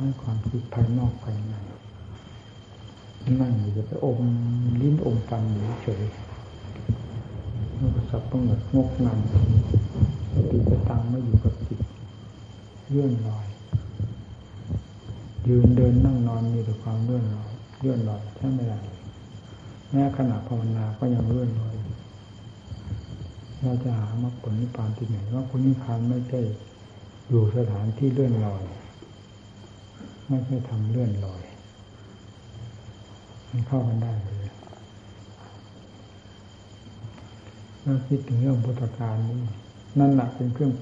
ช้งความคิดภายนอกภายในนั่งอยู่จะไปอมลิ้นอมฟันอยู่เฉยมันก็สับประงดงกงำสติจตังไม่อยู่กับจิตเลื่อนลอย ยืนเดินนั่งนอนมีแต่ความเลื่อนลอยเลื่อนลอยใช่ไม่ได้แม้ขณะภาวนาก็ยังเลื่อนลอยเราจะหามรรคผลนิพพานที่ไหนว่าคุณนิพพานไม่ใช่อยู่สถานที่เลื่อนลอย ไม่ใช่ทำเลื่อนลอย มันเข้ากันได้เลยเราคิดถึงเรื่องพุทธการนี้นั่นแหละเป็นเครื่อง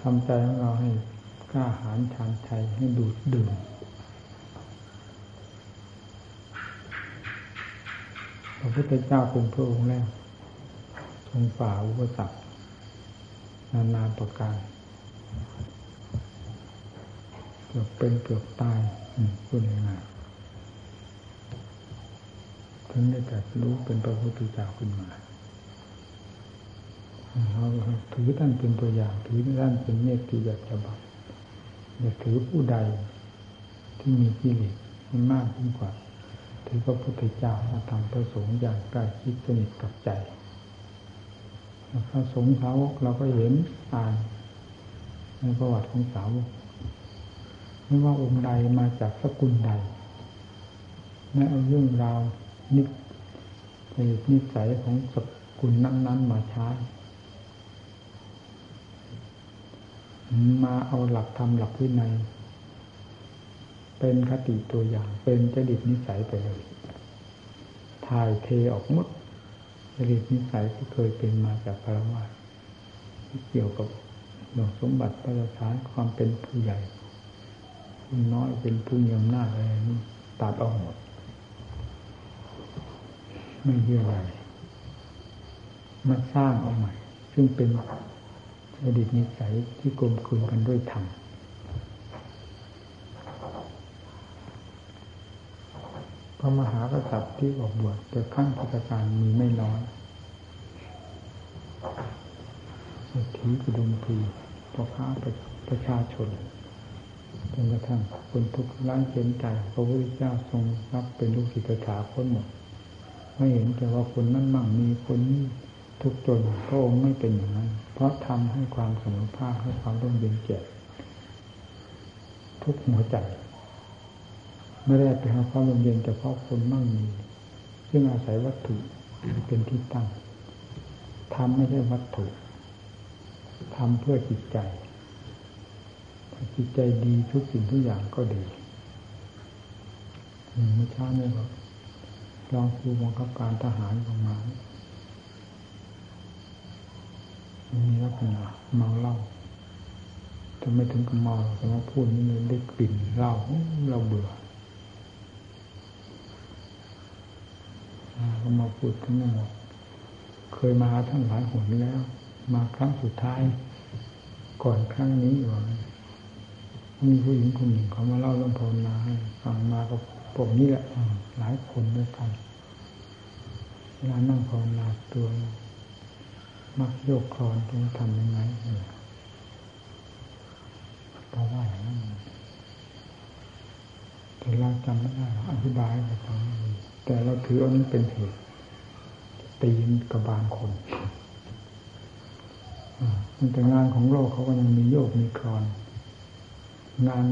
ทำใจของเราให้กล้าหาญชานชัยให้ดูดดื่มพระพุทธเจ้าเป็นพระองค์แรกทรงฝ่าอุปสรรคนานาประการ เกือบเป็นเกือบตายพูดง่ายๆถึงได้แต่รู้เป็นพระพุทธเจ้าขึ้นมาเราถือท่านเป็นตัวอย่าง ถือท่านเป็นเมตติยาจะบักอย่าถือผู้ใดที่มีกิเลสมันมากยิ่งกว่า ถือพระพุทธเจ้าพระธรรมพระสงฆ์อย่างใกล้ชิดสนิทกับใจพระสงฆ์สาวกเราก็เห็นอ่านในประวัติของสาวก ไม่ว่าองค์ใดมาจากสกุลใดไม่เอาเรื่องราวนิสัยนิสัยของสกุลนั้น ๆ มาใช้มาเอาหลักธรรมหลักวินัยเป็นคติตัวอย่าง เป็นจดิตนิสัยไปเลยถ่ายเทออกหมดจริตนิสัยที่เคยเป็นมาจากพระวาทเกี่ยวกับหลวงสมบัติพระราชาความเป็นผู้ใหญ่ น้อยเป็นผู้มีอำนาจอะไรนี่ตัดออกหมด ไม่เยื่อใยมาสร้างเอาใหม่ ซึ่งเป็นอดีตนิสัยที่กลมกลืนกันด้วยธรรมพระมหากษัตริย์ที่ออกบวชแต่ขั้งพุทธการมีไม่น้อยเศรษฐีกุดุมพีพ่อค้าประชาชน จนกระทั่งคนทุกร้านเขียนใจพระพุทธเจ้าทรงรับเป็นลูกศิษย์ถาคนหมดไม่เห็นแต่ว่าคนนั้นมั่งมีคนนี้ทุกจนพระองค์ไม่เป็นอย่างนั้น เพราะทำให้ความสมภาคให้ความร่มเย็นแก่ทุกหัวใจไม่ได้ไปหาความร่มเย็นแต่เพาะคนมั่งมี ซึ่งอาศัยวัตถุเป็นที่ตั้งทำไม่ใช่วัตถุทำเพื่อจิตใจ จิตใจดีทุกสิ่งทุกอย่างก็ดีเมื่อเช้านี่ก็ลองครูบังคับการทหารประมาณมีลักษณะเมาเหล้าจะไม่ถึงกับเมาแต่ว่าพูดนี่เลยได้กลิ่นเหล้าเราเบื่อก็มาพูดถึงนั่นเคยมาท่านหลายหนแล้ว มาครั้งสุดท้าย ก่อนครั้งนี้ว่า มีผู้หญิงคนหนึ่งเขามาเล่าเรื่องภาวนาให้ฟังมาก็ผมนี่แหละหลายคนด้วยกันเวลานั่งภาวนาตัว มักโยกคลอนต้องทำยังไงเพราะว่าอย่างนั้นแต่เราจำไม่ได้อธิบายให้ฟังแต่เราถือว่านั้นเป็นเหตุตีนกระบาลคนมันแต่งานของโลกเขาก็ยังมีโยกมีคลอน งาน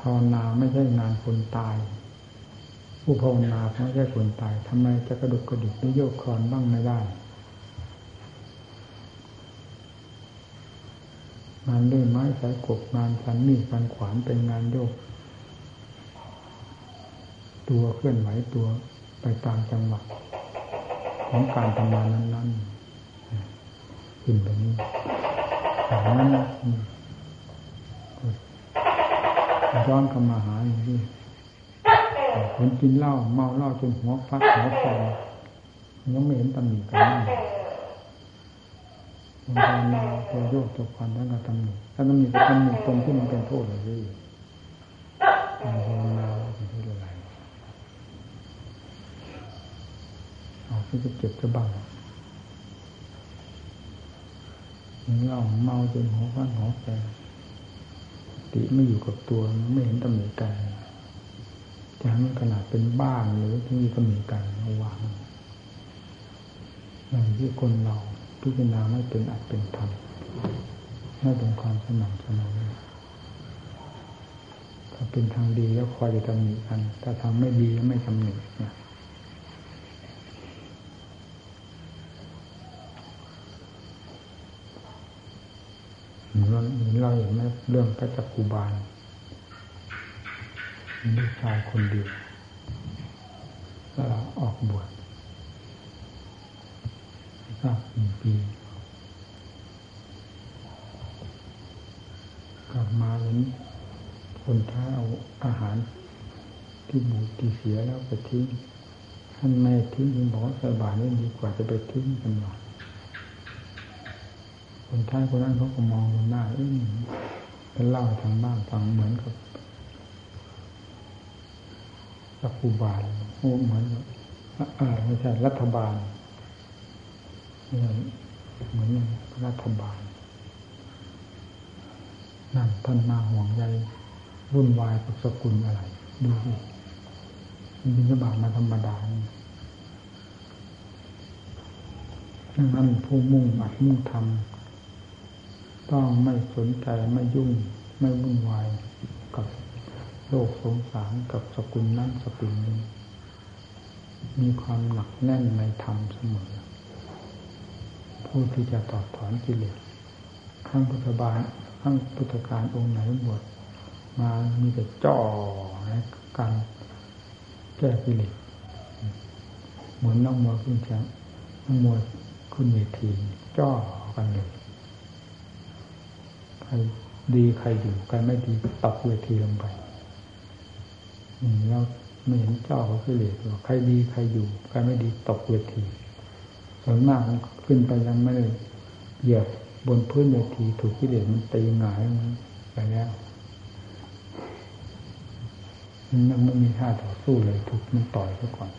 ภาวนาไม่ใช่งานคนตาย ผู้ภาวนาไม่ใช่คนตายทำไมจะกระดุกกระดิกไม่โยกคลอนบ้างไม่ได้งานด้วยไม้สายกบงานฟันมีดฟันขวานเป็นงานโยก ตัวเคลื่อนไหวตัวไปตามจังหวะของการทำงานนั้นๆขึ้นแบบนี้อย่างนั้น ย้อนกลับมาหาอย่างนี้คนกินเหล้าเมาเหล้าจนหัวฟัดหัวฟองยังไม่เห็นตำหนิกันนั่นมันาวนาตัวโยกตัวควันแล้วก็ตำหนิถ้าตำหนิก็ตำหนิตรงที่มันเป็นโทษเลยการภาวนาเป็นที่อะไรเอาที่จะเก็บจะบังเราเมาจนหัวฟันหัวแก ติไม่อยู่กับตัวไม่เห็นตำหนิกันจะให้ขนาดเป็นบ้านหรือที่มีตำหนิกันระวังอย่างที่คนเราพิจารณาไม่เป็นอัดเป็นธรรมไม่เป็นความสม่ำเสมอถ้าเป็นทางดีแล้วคอยจะตำหนิกัน ถ้าทำไม่ดีแล้วไม่ตำหนิเนี่ย เราเราเห็นไหมเรื่องพระจักกุบาลลูกชายคนเดียวแล้วออกบวชสักหนึ่งปีกลับมาเห็นคนท้าเอาอาหารที่บูดที่เสียแล้วไปทิ้งท่านไม่ทิ้งยังบอกว่าใส่บาตรนี่ดีกว่าจะไปทิ้งกันหน่อย คนท้ายคนนั้นเขาก็มองดูหน้าเอ้ยเป็นเล่าทางบ้านฟังเหมือนกับรัฐบาลโอ้เหมือนอะไรไม่ใช่รัฐบาลเหมือนรัฐบาลนั่นท่านมาห่วงใยวุ่นวายกับสกุลอะไรดูสิบินบาตมาธรรมดานั่นผู้มุ่งอัดมุ่งทำ ต้องไม่สนใจไม่ยุ่งไม่วุ่นวายกับโลกสงสารกับสกุลนั้นสกุลนี้มีความหนักแน่นในธรรมเสมอ ผู้ที่จะตอบถอนกิเลสขั้งพุทธบาลขั้งพุทธการองค์ไหนบวชมามีแต่จ่อในการแก้กิเลสเหมือนนักมวยขึ้นแชมป์นักมวยขึ้นเวทีจ่อกันเลย ใครดีใครอยู่ใครไม่ดีตกเวทีลงไปแล้วไม่เห็นเจ้าเขากิเลสว่าใครดีใครอยู่ใครไม่ดีตกเวทีส่วนมากขึ้นไปยังไม่ได้เหยียบบนพื้นเวทีถูกกิเลสมันตีหงายไปแล้วมันไม่มีท่าต่อสู้เลย ถูกมันต่อยซะก่อน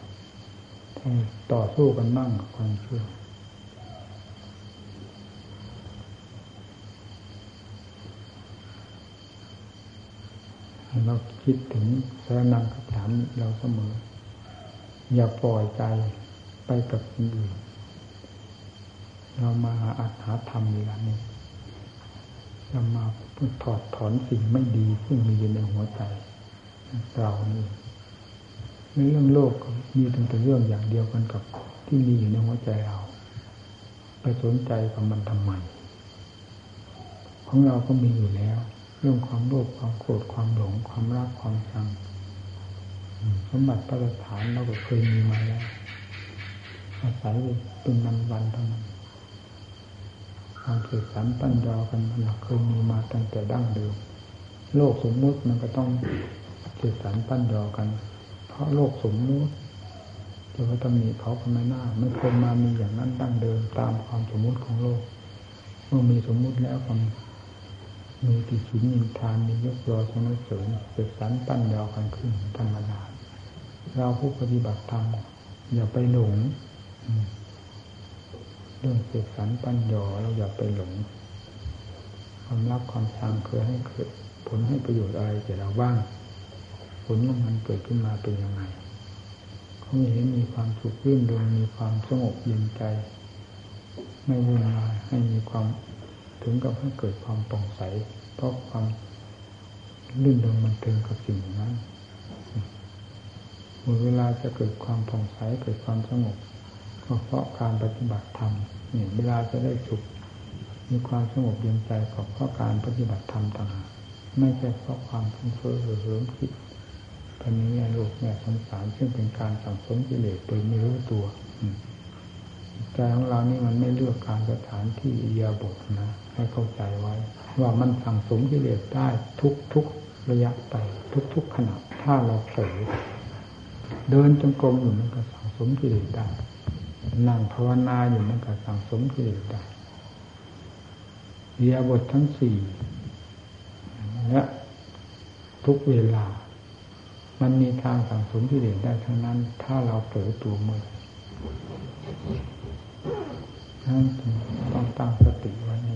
ถ้าต่อสู้กันบ้างกับความเชื่อ เราคิดถึงสารนังคำถามเราเสมอ อย่าปล่อยใจไปกับคนอื่นเรามาหาอัตหาธรรมเวลานี้เรามาถอดถอนสิ่งไม่ดีซึ่งมีอยู่ในหัวใจเรานี่ในเรื่องโลกมีแต่เรื่องอย่างเดียวกันกับที่มีอยู่ในหัวใจเรา ไปสนใจกับมันทำไมของเราก็มีอยู่แล้ว เรื่องความโลภความโกรธความหลง ความรักความชังสมบัติประฐานเราก็เคยมีมาแล้วอาศัยเป็นวันวันเท่านั้นความเกิดสันตั้นยอกันมันเคยมีมาตั้งแต่ดั้งเดิมโลกสมมุติมันก็ต้องเกิดสันตั้นยอกัน เพราะโลกสมมุติจะว่าตำหนิเขาทำไมหน้าไม่เคยมามีอย่างนั้นดั้งเดิมตามความสมมุติของโลก เมื่อมีสมมุติแล้วความ มีติฉินมีทานมียกยอสนเสริญเกิดสันตั้นยอกันขึ้นธรรมดาเราผู้ปฏิบัติธรรมอย่าไปหลงเรื่องเสกสรรปัญญาเราอย่าไปหลง ความรักความชังเคยให้เกิดผลให้ประโยชน์อะไรแก่เราบ้าง ผลของมันเกิดขึ้นมาเป็นยังไงเขาม่เห็นมีความสุขรื่นรมมีความสงบเย็นใจ ไม่วุ่นวายให้มีความ ถึงกับให้เกิดความป่องใส เพราะความรื่นรมมันเทิงกับสิ่งนั้นเมื่อเวลาจะเกิดความผ่องใสเกิดความสงบก็เพราะการปฏิบัติธรรมนี่เวลาจะได้สุขมีความสงบเย็นใจก็เพราะการปฏิบัติธรรมต่างหากไม่ใช่เพราะความฟุ้งเฟ้อหรือเริมคิดพันนี้โลกแง่สงสารซึ่งเป็นการสั่งสมกิเลสโดยไม่รู้ตัว ใจของเรานี่มันไม่เลือกการสถานที่อียบทนะ ให้เข้าใจไว้ ว่ามันสั่งสมกิเลสได้ทุกทุกระยะไปทุกทุกขณะถ้าเราเผลอเดินจงกรมอยู่มันก็สั่งสมกิเลสได้นั่งภาวนาอยู่มันก็สั่งสมกิเลสได้เรียบททั้งสี่และทุกเวลา มันมีทางสั่งสมกิเลสได้ทั้งนั้น ถ้าเราเผลอตัวเมื่อ นั่นต้องตั้งสติไว้ใน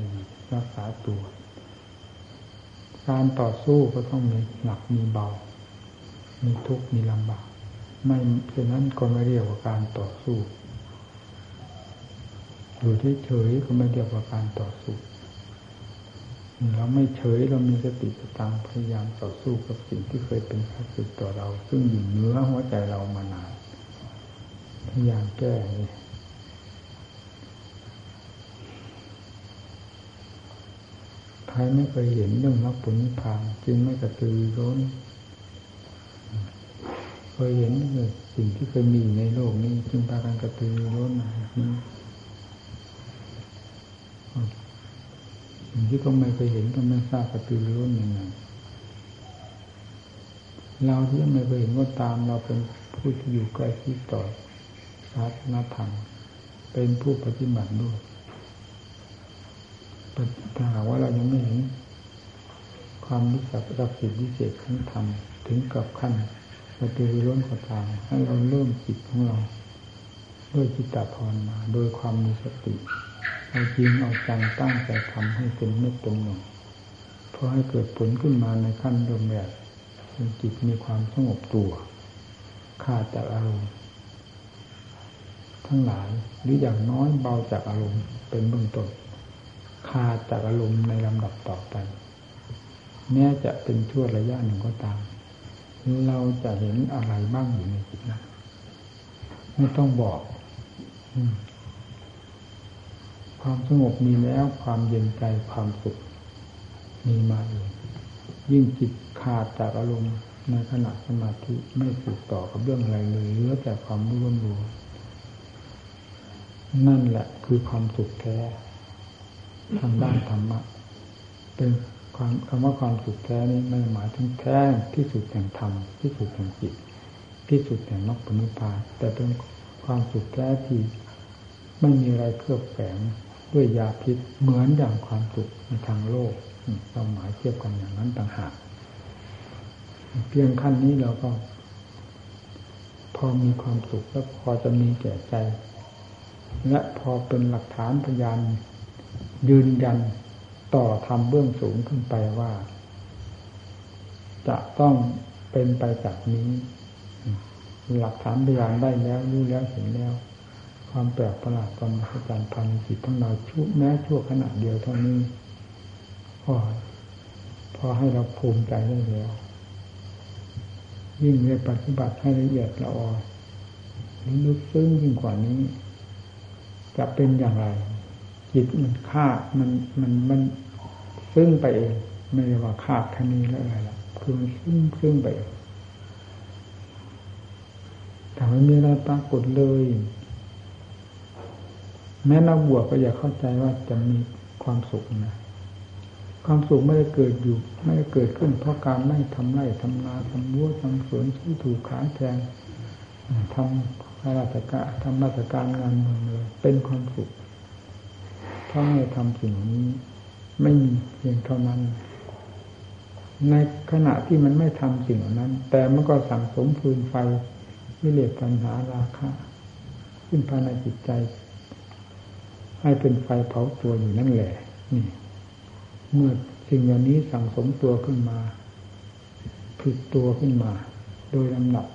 รักษาตัว การต่อสู้ก็ต้องมีหนักมีเบา มีทุกข์มีลำบาก ไม่เช่นนั้นก็ไม่เรียกว่าการต่อสู้ อยู่ที่เฉยก็ไม่เรียกว่าการต่อสู้เราไม่เฉยเรามีสติสตังพยายามต่อสู้กับสิ่งที่เคยเป็นข้าศึกต่อเรา ซึ่งอยู่เนื้อหัวใจเรามานานพยายามแก้เลย ใครไม่เคยเห็นเรื่องมรรคผลนิพพานจึงไม่กระตือร้นเคยเห็นสิ่งที่เคยมีในโลกนี้จึงพากันกระตือร้นนี่สิ่งที่ก็ไม่เคยเห็นก็ไม่ทราบกระตือร้นยังไงเราที่ไม่เคยเห็นก็ตามเราเป็นผู้ที่อยู่ใกล้ชิดต่อศาสนาธรรมเป็นผู้ปฏิบัติด้วย ถ้าหากว่าเรายังไม่เห็นความวิสัยศักดิ์สิทธิ์วิเศษขั้นธรรมถึงกับขั้นประตูล้นกระตามให้เราเริ่มจิตของเรา ด้วยจิตตภาวนาโดยความมีสติเอาจริงเอาจังตั้งใจทำให้เป็นเม็ดตรงหนึ่งเพื่อให้เกิดผลขึ้นมาในขั้นเริ่มแรกจิตมีความสงบตัวขาดจากอารมณ์ทั้งหลายหรืออย่างน้อยเบาจากอารมณ์เป็นเบื้องต้น ขาดจากอารมณ์ในลำดับต่อไปแม้จะเป็นช่วระยะหนึ่งก็ตาม เราจะเห็นอะไรบ้างอยู่ในจิตนั้นไม่ต้องบอก ความสงบมีแล้ว ความเย็นใจความสุขมีมาเองยิ่งจิตขาดจากอารมณ์ในขณะสมาธิไม่สืบต่อกับเรื่องอะไรเลยเหลือแต่ความรู้รู้นั่นแหละคือความสุขแท้ ทางด้านธรรมะ เป็นความคำว่าความสุขแท้นี้ไม่หมายถึงแท้ที่สุดแห่งธรรมที่สุดแห่งจิตที่สุดแห่งมรรคผลนิพานแต่เป็นความสุขแท้ที่ไม่มีอะไรเคลือบแฝงด้วยยาพิษเหมือนอย่างความสุขในทางโลกเราหมายเทียบกันอย่างนั้นต่างหากเพียงขั้นนี้เราก็ พอมีความสุขแล้วพอจะมีแก่ใจ และพอเป็นหลักฐานพยาน ยืนยันต่อทำเบื้องสูงขึ้นไปว่า จะต้องเป็นไปจากนี้ หลักฐานพยานได้แล้วรู้แล้วเห็นแล้ว ความแปลกประหลาดความมหัศจรรย์พันจิตทั้งเราชั่วแม้ชั่วขณะเดียวเท่านี้พอพอให้เราภูมิใจได้แล้ว ยิ่งในปฏิบัติให้ละเอียดละออลึกซึ้งยิ่งกว่านี้ จะเป็นอย่างไร จิตมันฆ่ามันมันมันซึ่งไปเองไม่ได้ว่าฆาแค่นี้แล้วอะไรล่ะคือมันซึ่งซึ่งไปงแต่ไม่มีอะไรปรากฏเลย แม้นักบวชก็อย่าเข้าใจว่าจะมีความสุขนะความสุขไม่ได้เกิดอยู่ ไม่ได้เกิดขึ้น เพราะการไม่ทำไร่ทำนาทำวัวทำสวนที่ถูกขายแทงทำราชการทำราชการงานเมืองเลยเป็นความสุข ถ้าไม่ทำสิ่งนี้ ไม่มีเพียงเท่านั้น ในขณะที่มันไม่ทำสิ่งนั้น แต่มันก็สั่งสมฟืนไฟวิเลศปัญหาราคะขึ้นภายในจิตใจ ให้เป็นไฟเผาตัวอยู่นั่นแหละนี่เมื่อสิ่งเหล่านี้สั่งสมตัวขึ้นมาผลิตตัวขึ้นมา โดยลำดับ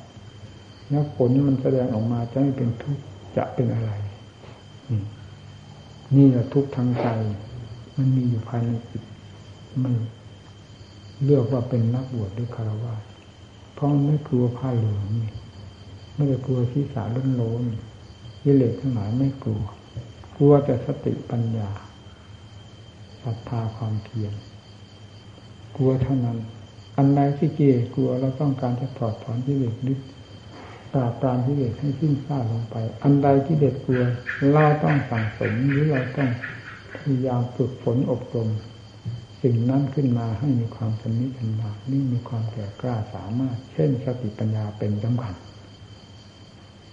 แล้วผลมันแสดงออกมาจะไม่เป็นทุกข์จะเป็นอะไร นี่แหละทุกทางใจ มันมีอยู่ภายในจิตมันเลือกว่าเป็นนักบวชหรือคารวะเพราะไม่กลัวผ้าเหลืองไม่ได้กลัวที่สาล้นโลนยิเลสทั้งหลายไม่กลัว กลัวแต่สติปัญญาศรัทธาความเพียรกลัวเท่านั้น อันใดที่เกกลัวเราต้องการจะถอดถอนที่เลสหรือ ปราบปรามที่เด็ดให้สิ้นซาลงไป อันใดที่เด็ดกลัวเราต้องสั่งสมหรือเราต้องพยายามฝึกฝนอบรมสิ่งนั้นขึ้นมาให้มีความสนิทชำนาญนี่มีความแก่กล้าสามารถ เช่นสติปัญญาเป็นสำคัญ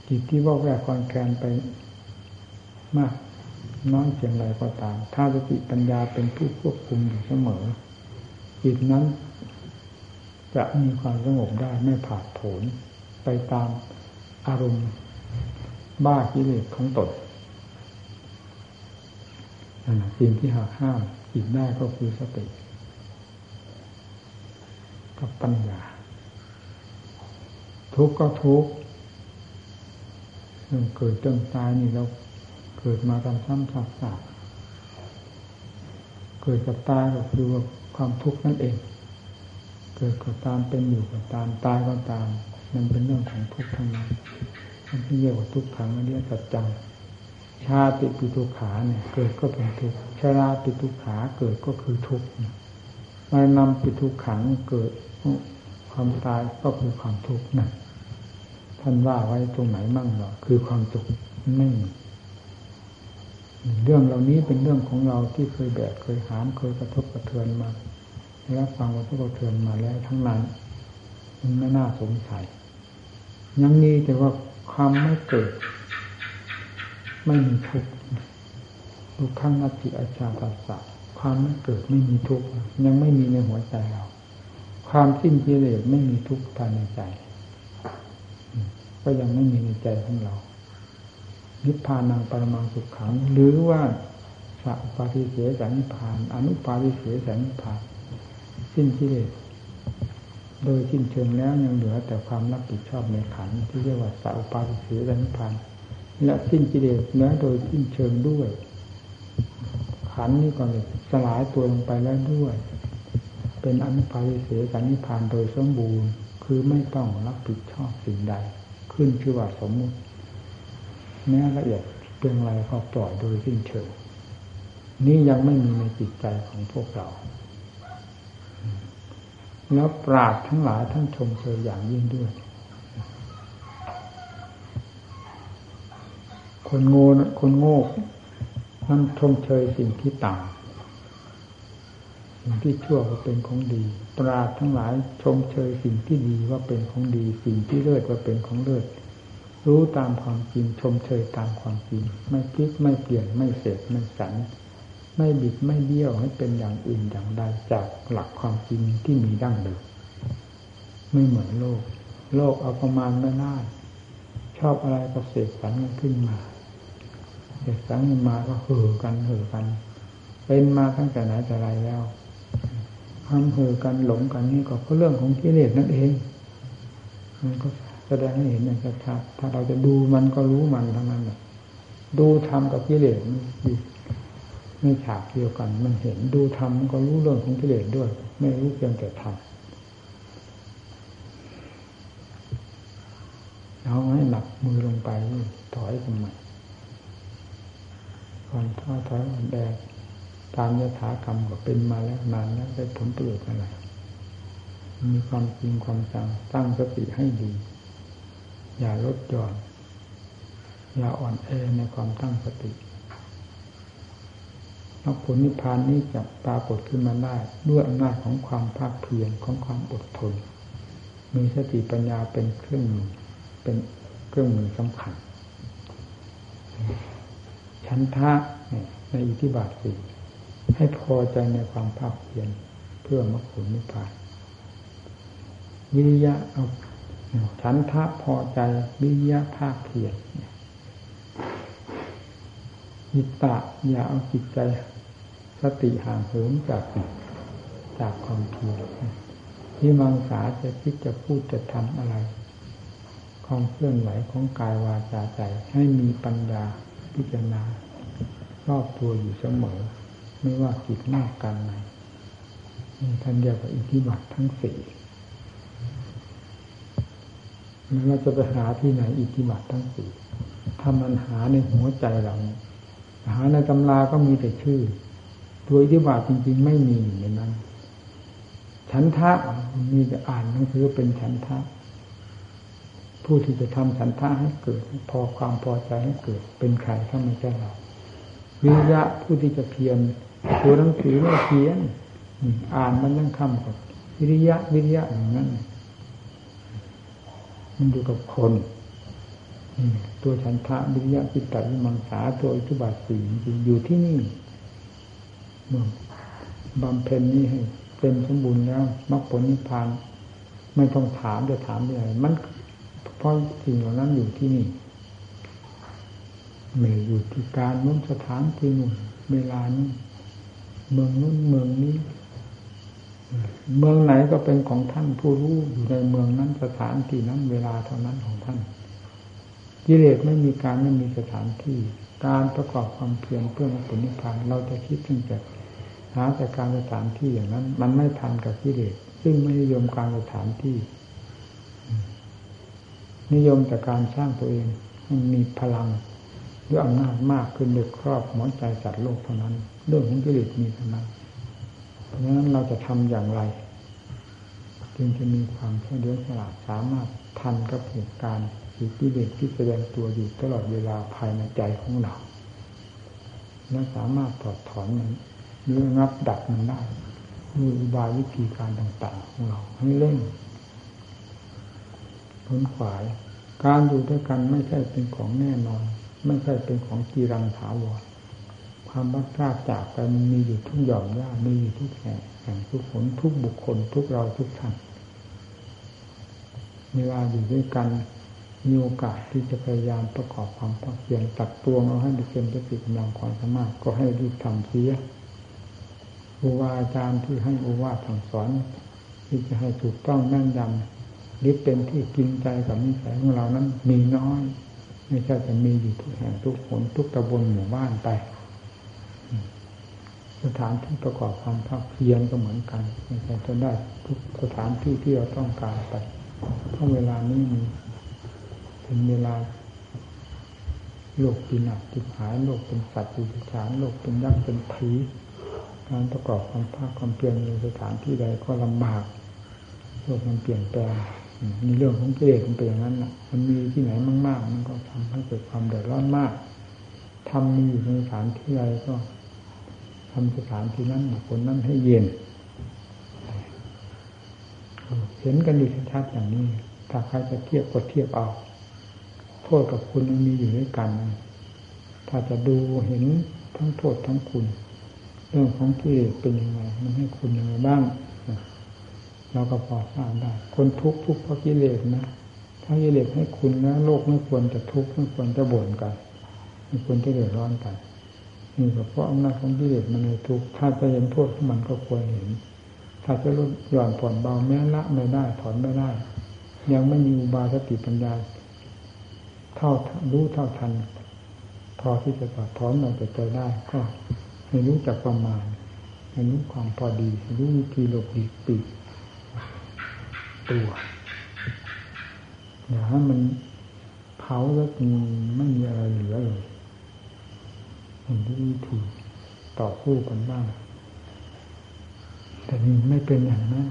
จิตที่ว่าแวกความแกนไปมากน้อยเพียงไรก็ตาม ถ้าสติปัญญาเป็นผู้ควบคุมอยู่เสมอ จิตนั้น จะมีความสงบได้ไม่ผาดโผน ไปตามอารมณ์บ้ากิเลสของตนสิ่งที่หากห้ามจิตได้ก็คือสติ กับปัญญา ทุกข์ก็ทุกข์เกิดจนตายนี่เราเกิดมาทำซ้ำซากเกิดกับตายก็คือว่าความทุกข์นั่นเอง เกิดก็ตามเป็นอยู่ก็ตามตายก็ตาม มันเป็นเรื่องของทุกข์ทั้งนั้นมันเรียกว่าทุกขังอริยสัจจังชาติปิทุขาเนี่ย เกิดก็เป็นทุกข์ชราปิทุขาเกิดก็คือทุกข์มานำปิทุขังเกิดความตายก็คือความทุกข์นะท่านว่าไว้ตรงไหนมั่งหรอคือความสุขไม่มีเรื่องเหล่านี้เป็นเรื่องของเราที่เคยแบกเคยหามเคยกระทบกระเทือนมาแล้วฟังกระทบกระเทือนมาแล้วทั้งนั้นมันไม่น่าสงสัย ยังมีแต่ว่าความไม่เกิด ไม่มีทุกข์ทุกขั้งนัตติอาชาตัสสะความไม่เกิดไม่มีทุกข์ยังไม่มีในหัวใจเรา ความสิ้นกิเลสไม่มีทุกข์ภายในใจ ก็ยังไม่มีในใจของเรา นิพพานังปรมังสุขขัง หรือว่าสัพปาทิเสสนิพพาน อนุปาทิเสสนิพพาน สิ้นกิเลส โดยสิ้นเชิงแล้วยังเหลือแต่ความรับผิดชอบในขันที่เรียกว่าสัพปาทิเสสนิพพานและสิ้นกิเลสแม้โดยสิ้นเชิงด้วย ขันนี้ก็เลยสลายตัวลงไปแล้วด้วย เป็นอนุปาทิเสสนิพพานโดยสมบูรณ์ คือไม่ต้องรับผิดชอบสิ่งใด ขึ้นชื่อว่าสมมุติแม้ละเอียดเพียงไรก็ปล่อยโดยสิ้นเชิง นี่ยังไม่มีในจิตใจของพวกเรา แล้วปราดทั้งหลายท่านชมเชยอย่างยิ่งด้วย คนโง่คนโง่ท่นชมเชยสิ่งที่ต่ำสิ่งที่ชั่วว่าเป็นของดี ปราดทั้งหลายชมเชยสิ่งที่ดีว่าเป็นของดี สิ่งที่เลิศว่าเป็นของเลิศรู้ตามความจริงชมเชยตามความจริง ไม่พลิกไม่เปลี่ยนไม่เสกไม่สัน ไม่บิดไม่เบี้ยวให้เป็นอย่างอื่นอย่างใดจากหลักความจริงที่มีดั้งเดิมไม่เหมือนโลก โลกเอาประมาณไม่ได้ชอบอะไรก็เสกสรรกันขึ้นมาเสกสรรกันมาก็เห่อกันเห่อกัน เป็นมาตั้งแต่ไหนแต่ไรแล้วความเห่อกันหลงกันนี่ก็เรื่องของกิเลสนั่นเองมันก็แสดงให้เห็นอย่างชัดถ้าเราจะดูมันก็รู้มันทั้งนั้นแหละดูทำกับกิเลสมันอยู่ ไม่ฉากเดียวกัน มันเห็นดูทำมันก็รู้เรื่องของกิเลสด้วย ไม่รู้เพียงแต่ทำเอาให้หนักมือลงไปถอยกันใหม่ก่อนท้อถอยอ่อนแอตามยถากรรมก็เป็นมาแล้วนานแล้วได้ผลประโยชน์อะไรมีความจริงความจังตั้งสติให้ดี อย่าลดหย่อน อย่าอ่อนแอในความตั้งสติ มรรคผลนิพพานนี้จะปรากฏขึ้นมาได้ด้วยอำนาจของความภาคเพียรของความอดทน มีสติปัญญาเป็นเครื่องมือเป็นเครื่องมือสำคัญ ชั้นทะในอิทธิบาทสี่ให้พอใจในความภาคเพียรเพื่อมรรคผลนิพพานวิริยะเอาฉันทะพอใจวิริยะภาคเพียรจิตตะอย่าเอาจิตใจ สติห่างเหินจากจากความเพียรที่มังสาจะคิดจะพูดจะทำอะไร ความเคลื่อนไหวของกายวาจาใจ ให้มีปัญญาพิจารณารอบตัวอยู่เสมอ ไม่ว่ากิจหน้าการไหนท่านเรียกว่าอิทธิบัตทั้งสี่เราจะไปหาที่ไหนอิทธิบัตทั้งสี่ถ้ามันหาในหัวใจเราหาในตำราก็มีแต่ชื่อ ตัวอิทธิบาทจริงๆ ไม่มีในนั้น ฉันทะมีแต่อ่านหนังสือเป็นฉันทะ ผู้ที่จะทำฉันทะให้เกิด พอความพอใจให้เกิด เป็นใครถ้าไม่ใช่เราวิยะผู้ที่จะเพียรตัวหนังสือไม่เขียนอ่านมันยังคำกับวิริยะวิริยะอย่างนั้นมันอยู่กับคนตัวฉันทะวิริยะจิตตวิมังสาตัวอิทธิบาทสี่จริงอยู่ที่นี่ บำเพ็ญนี้ให้เต็มสมบูรณ์แล้วมรรคผลนิพพานไม่ต้องถามจะถามอะไรมันเพราะสิ่งเหล่านั้นอยู่ที่นี่ไม่อยู่ที่การนู้นสถานที่นู่นเวลานี้เมืองนู้นเมืองนี้ เมืองไหนก็เป็นของท่านผู้รู้อยู่ในเมืองนั้นสถานที่นั้น เวลาเท่านั้นของท่านกิเลสไม่มีการไม่มีสถานที่ การประกอบความเพียรเพื่อมรรคผลนิพพานเราจะคิดถึงแต่หาแต่การสถานที่อย่างนั้น มันไม่ทันกับกิเลสซึ่งไม่นิยมการสถานที่ นิยมแต่การสร้างตัวเองให้มีพลังด้วยอำนาจมากขึ้นเดือครอบหมอนใจสัตว์โลกเท่านั้นเรื่องของกิเลสมีเท่านั้นเพราะฉะนั้นเราจะทำอย่างไร จึงจะมีความเฉลียวฉลาดสามารถทันกับเหตุการณ์ ที่กิเลสที่แสดงตัวอยู่ตลอดเวลาภายในใจของเราและสามารถถอดถอนมันหรืองับดับมันได้ด้วยอุบายวิธีการต่าง ๆ ของเราให้เล่นพ้นขวาย การอยู่ด้วยกันไม่ใช่เป็นของแน่นอน ไม่ใช่เป็นของกีรังถาวรความบักกล้าจากกันมีอยู่ทุกหย่อมย่ามีอยู่ทุกแห่งแห่งทุกผลทุกบุคคลทุกเราทุกท่านเวลาอยู่ด้วยกัน มีโอกาสที่จะพยายามประกอบความภาคเพียรตัดตัวเราให้ดีเป็นประสิทธิ์กำลังความสามารถก็ให้รีบทำเสียครูบาอาจารย์ที่ให้อุวาทางสอน ที่จะให้ถูกต้องแน่นยำหรือเป็นที่กินใจกับนิสัยของเรานั้นมีน้อย ไม่ใช่จะมีอยู่ทุกแห่งทุกผลทุกตำบลหมู่บ้านไป สถานที่ประกอบความภาคเพียรก็เหมือนกันไม่ใช่จะได้ทุกสถานที่ที่เราต้องการไปเพราะเวลานี้มี เป็นเวลา โลกปีนักจิตหายโลกเป็นสัตว์จิตฉานโลกเป็นยักษ์เป็นผีการประกอบความภาคความเปลี่ยนในสถานที่ใดก็ลำบากโลกมันเปลี่ยนแปลงมีเรื่องของกิเลสมันเป็นอย่างนั้นนะมันมีที่ไหนมาก ๆ มันก็ทำให้เกิดความเดือดร้อนมากทำมีอยู่ในสถานที่ใดก็ทำสถานที่นั้นคคลนั้นให้เย็นเห็นกันอยู่ชัดๆอย่างนี้ ถ้าใครจะเทียบก็เทียบเอา โทษกับคุณมันมีอยู่ด้วยกัน ถ้าจะดูเห็นทั้งโทษทั้งคุณ เรื่องของกิเลสเป็นยังไงมันให้คุณยังไงบ้างเราก็พอทราบได้ คนทุกข์ทุกข์เพราะกิเลสนะถ้ากิเลสให้คุณนะโลกไม่ควรจะทุกข์ไม่ควรจะบ่นกันไม่ควรจะเดือดร้อนกันนี่ก็เพราะอำนาจของกิเลสมันเลยทุกข์ถ้าจะเห็นโทษของมันก็ควรเห็น ถ้าจะลดหย่อนผ่อนเบาแม้ละไม่ได้ถอนไม่ได้ ยังไม่มีอุบาสติปัญญา เท่ารู้เท่าทัน พอที่จะตัดถอนเราจะใจได้ก็ให้รู้จักประมาณให้รู้ความพอดีรู้วิธีหลบหลีกปีกตัวอย่าให้มันเผาแล้วมันไม่มีอะไรเหลือเลยเห็นวิธีต่อสู้กันบ้างแต่นี่ไม่เป็นอย่างนั้น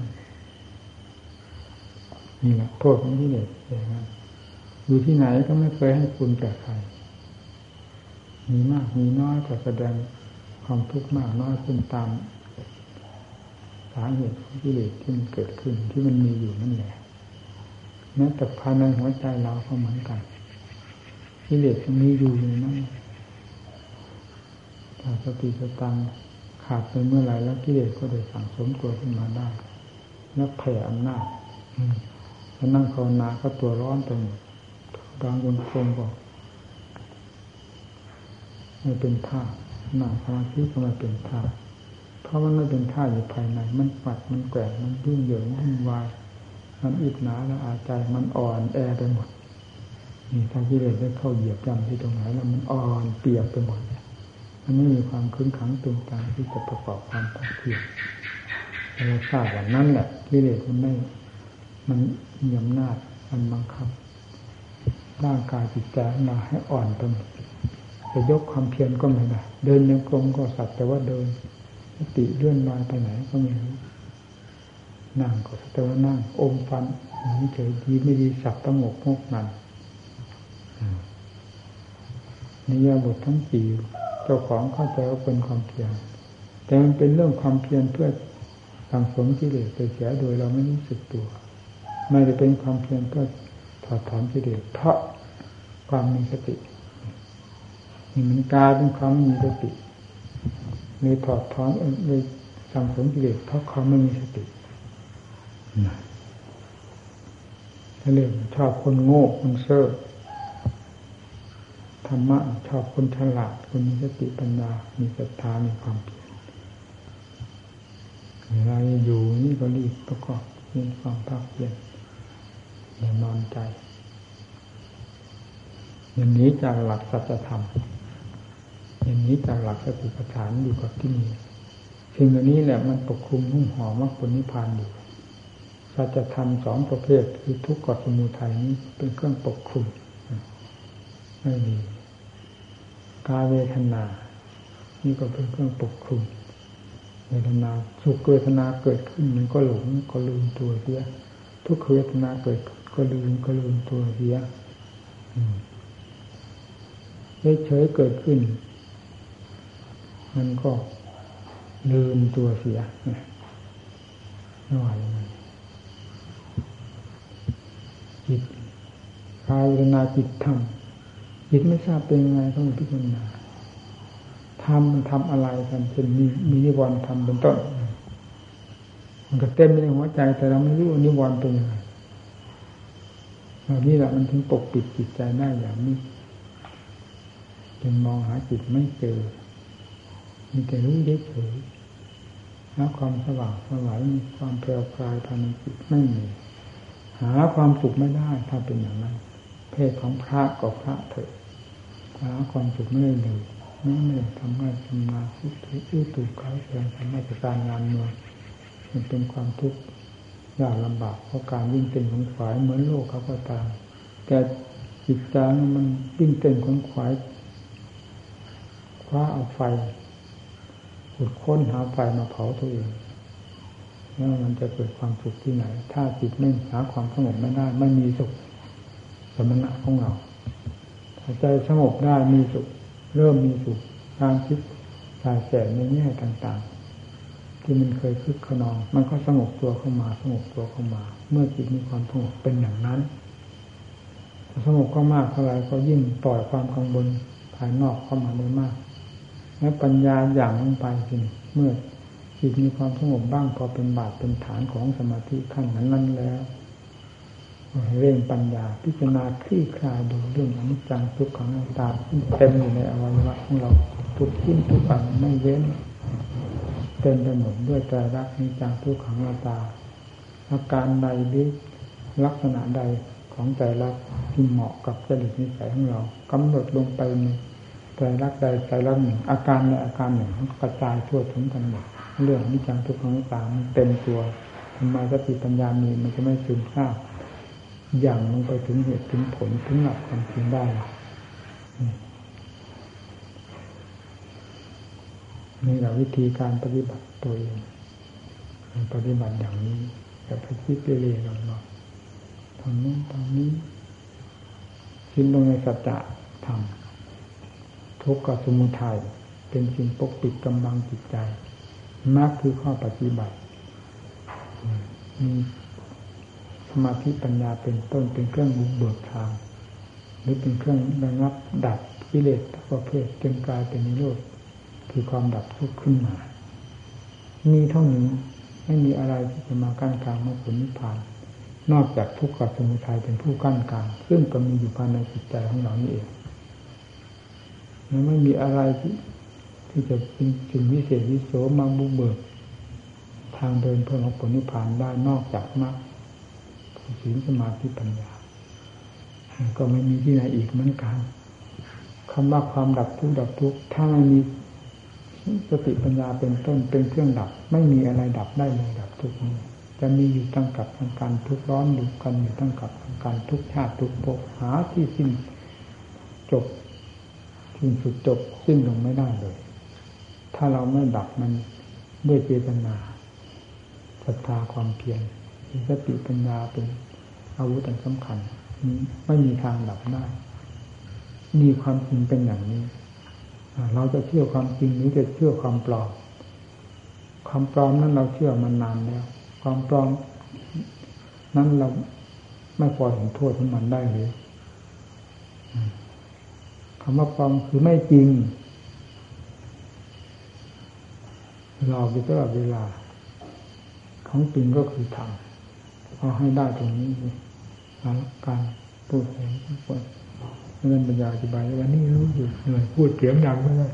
นี่แหละโทษของที่เด็กอย่างนั้น อยู่ที่ไหนก็ไม่เคยให้คุณแก่ใคร มีมากมีน้อยก็แสดงความทุกข์มากน้อยขึ้นตามสาเหตุของกิเลสที่มันเกิดขึ้นที่มันมีอยู่นั่นแหละแม้แต่ภายในหัวใจเราก็เหมือนกันกิเลสมีอยู่ในนั้นถ้าสติสตังขาดไปเมื่อไหร่แล้วกิเลสก็ได้สั่งสมตัวขึ้นมาได้แล้วแผ่อำนาจแล้วนั่งภาวนาก็ตัวร้อนไปหมด กลางวนกลมก็ไม่เป็นท่าหน้าสมาธิก็ไม่เป็นท่าเพราะมันไม่เป็นท่าอยู่ภายใน มันปัดมันแกว่งมันยุ่งเหยิงวุ่นวายมันอิดหนาและอาใจมันอ่อนแอไปหมดนี่ถ้าที่เลยได้เข้าเหยียบย่ำที่ตรงไหนแล้วมันอ่อนเปียกไปหมดมันไม่มีความคึ้นขังตึงตังที่จะประกอบความภาคเพียรเราทราบว่านั้นแหละที่เลยมันไม่มันมีอำนาจมันบังคับ ร่างกายจิตใจเราให้อ่อนไปจะยกความเพียรก็ไม่ได้ เดินยังกลมก็สัตว์แต่ว่าเดินสติเลื่อนลอยไปไหนก็ไม่รู้นั่งก็แต่ว่านั่งอมฟันนี่เฉยดีไม่ดีสับตั้งหกงกนั่นนิยาบททั้งสี่เจ้าของเข้าใจว่าเป็นความเพียรแต่มันเป็นเรื่องความเพียรเพื่อสังสมกิเลสไปเสียโดยเราไม่รู้สึกตัว ไม่ได้เป็นความเพียรเพื่อ ถอดถอนกิเลสเพราะความมีสตินี่มันกลายเป็นความมีสติมีถอดถอนเลยสังสมกิเลสเพราะความไม่มีสติถ้าเรื่องชอบคนโง่คนเซ่อธรรมะชอบคนฉลาดคนมีสติปัญญา มีศรัทธามีความเพียรเวลาอยู่นี้ก็รีบประกอบมีความภาคเพียร อย่านอนใจอย่างนี้จากหลักสัจธรรม อย่างนี้จากหลักสติปัฏฐานอยู่กับที่นี่สิ่งเหล่านี้แหละมันปกคลุมหุ้มห่อมรรคผลนิพพานอยู่สัจธรรมสองประเภทคือทุกข์กับสมุทัยนี้เป็นเครื่องปกคลุมไม่มีกายเวทนา นี่ก็เป็นเครื่องปกคลุมเวทนาสุขเวทนาเกิดขึ้นมันก็หลงก็ลืมตัวเสียทุกขเวทนาเกิด ก็ลืมก็ลืมตัวเสียเฉยเกิดขึ้น มันก็ลืมตัวเสียไม่ไหวมันจิตกายเวนาจิตธรรมจิตไม่ทราบเป็นยังไงต้องพิจารณาทำมันทำอะไรกันเช่นมีมีนิวรณ์ทำเป็นต้น มันก็เต็มในหัวใจแต่เราไม่รู้นิวรณ์เป็นยังไง นี้แหละมันถึงปกปิดจิตใจได้อย่างนี้จนมองหาจิตไม่เจอ มีแต่รู้เฉยแล้วความสว่างสวายมีความแปรปลายภายในจิตไม่มีหาความสุขไม่ได้ถ้าเป็นอย่างนั้น เพศของพระก็พระเถอะหาความสุขไม่ได้เลยไม่ไม่ทำงานทำงานทุกทุกตุกเขาแสดงทำราชการงานเมืองมันเป็นความทุกข์ ยากลำบากเพราะการวิ่งเต้นของขวายเหมือนโลกเขาก็ตาม แต่จิตใจมันวิ่งเต้นของขวายคว้าเอาไฟขุดค้นหาไฟมาเผาตัวเองแล้วมันจะเกิดความสุขที่ไหน ถ้าจิตไม่หาความสงบไม่ได้ไม่มีสุขสมณะของเราถ้าใจสงบได้มีสุข เริ่มมีสุขการคิดสายแสในแง่ต่างๆ ที่มันเคยคึกขนอง มันก็สงบตัวเข้ามา สงบตัวเข้ามา เมื่อจิตมีความสงบเป็นอย่างนั้นสงบก็มากเท่าไรก็ยิ่งปล่อยความกังวลภายนอกเข้ามาได้มาก และปัญญาอย่างลงไปสิเมื่อจิตมีความสงบบ้างพอเป็นบาทเป็นฐานของสมาธิขั้นนั้นนั้นแล้วเร่งปัญญาพิจารณาคลี่คลายดูเรื่องอนิจจังทุกขังตาเต็มอยู่ในอวัยวะของเราทุกชิ้นทุกอันไม่เว้น เต็มไปหมดด้วยใจรักนิจังทุกขังนัตา อาการใดหรือลักษณะใดของใจรักที่เหมาะกับจริตนิสัยของเรากำหนดลงไปในใจรักใดใจรักหนึ่ง อาการในอาการหนึ่งกระจายทั่วถึงกันหมดเรื่องนิจังทุกขังนัตตาเต็มตัวทำไมสติปัญญามีมันจะไม่ซึมซาบอย่างลงไปถึงเหตุถึงผลถึงหลักความจริงได้ นี่แหละวิธีการปฏิบัติตัวเองปฏิบัติอย่างนี้อย่าไปคิดเรื่อยๆหรอกทำนู้นทำนี้คิดลงในสัจจะธรรมทุกข์กับสมุทัยเป็นสิ่งปกปิดกำลังจิตใจมากคือข้อปฏิบัติมีสมาธิปัญญาเป็นต้นเป็นเครื่องบุกเบิกทาง หรือเป็นเครื่องระงับดับกิเลสประเภทจนกลายเป็นนิโรธ คือความดับทุกข์ขึ้นมา มีเท่านี้ไม่มีอะไรที่จะมากั้นกลางมรรคผลนิพพาน นอกจากทุกข์กับสมุทัยเป็นผู้กั้นกลางซึ่งก็มีอยู่ภายในจิตใจของเรานี่เองมันไม่มีอะไรที่ที่จะเป็นสิ่งวิเศษวิโสมาบุกเบิก ทางเดินเพื่อมรรคผลนิพพานได้นอกจากมรรคศีลสมาธิปัญญา ก็ไม่มีที่ไหนอีกเหมือนกันคำว่าความดับทุกข์ดับทุกข์ถ้าไม่มี สติปัญญาเป็นต้นเป็นเครื่องดับ ไม่มีอะไรดับได้เลยดับทุกนี้จะมีอยู่ตั้งกับทางการทุกข์ร้อนอยู่กันอยู่ตั้งกับทางการทุกข์ชาติทุกภพหาที่สิ้นจบสิ้นสุดจบสิ้นลงไม่ได้เลย ถ้าเราไม่ดับมันด้วยเจตนาศรัทธาความเพียรสติปัญญาเป็นอาวุธอันสำคัญไม่มีทางดับได้ มีความจริงเป็นอย่างนี้ เราจะเชื่อความจริงหรือจะเชื่อความปลอม ความปลอมนั้นเราเชื่อมานานแล้ว ความปลอมนั้นเราไม่พอเห็นโทษของมันได้เลยคำว่าปลอมคือไม่จริงหลอกอยู่ตลอดเวลา ของจริงก็คือธรรมเอาให้ได้ตรงนี้การพูดเห็นทุกคน เรื่องปัญญาอธิบายวันนี้รู้อยู่เหนื่อยพูดเสียงดังไม่ได้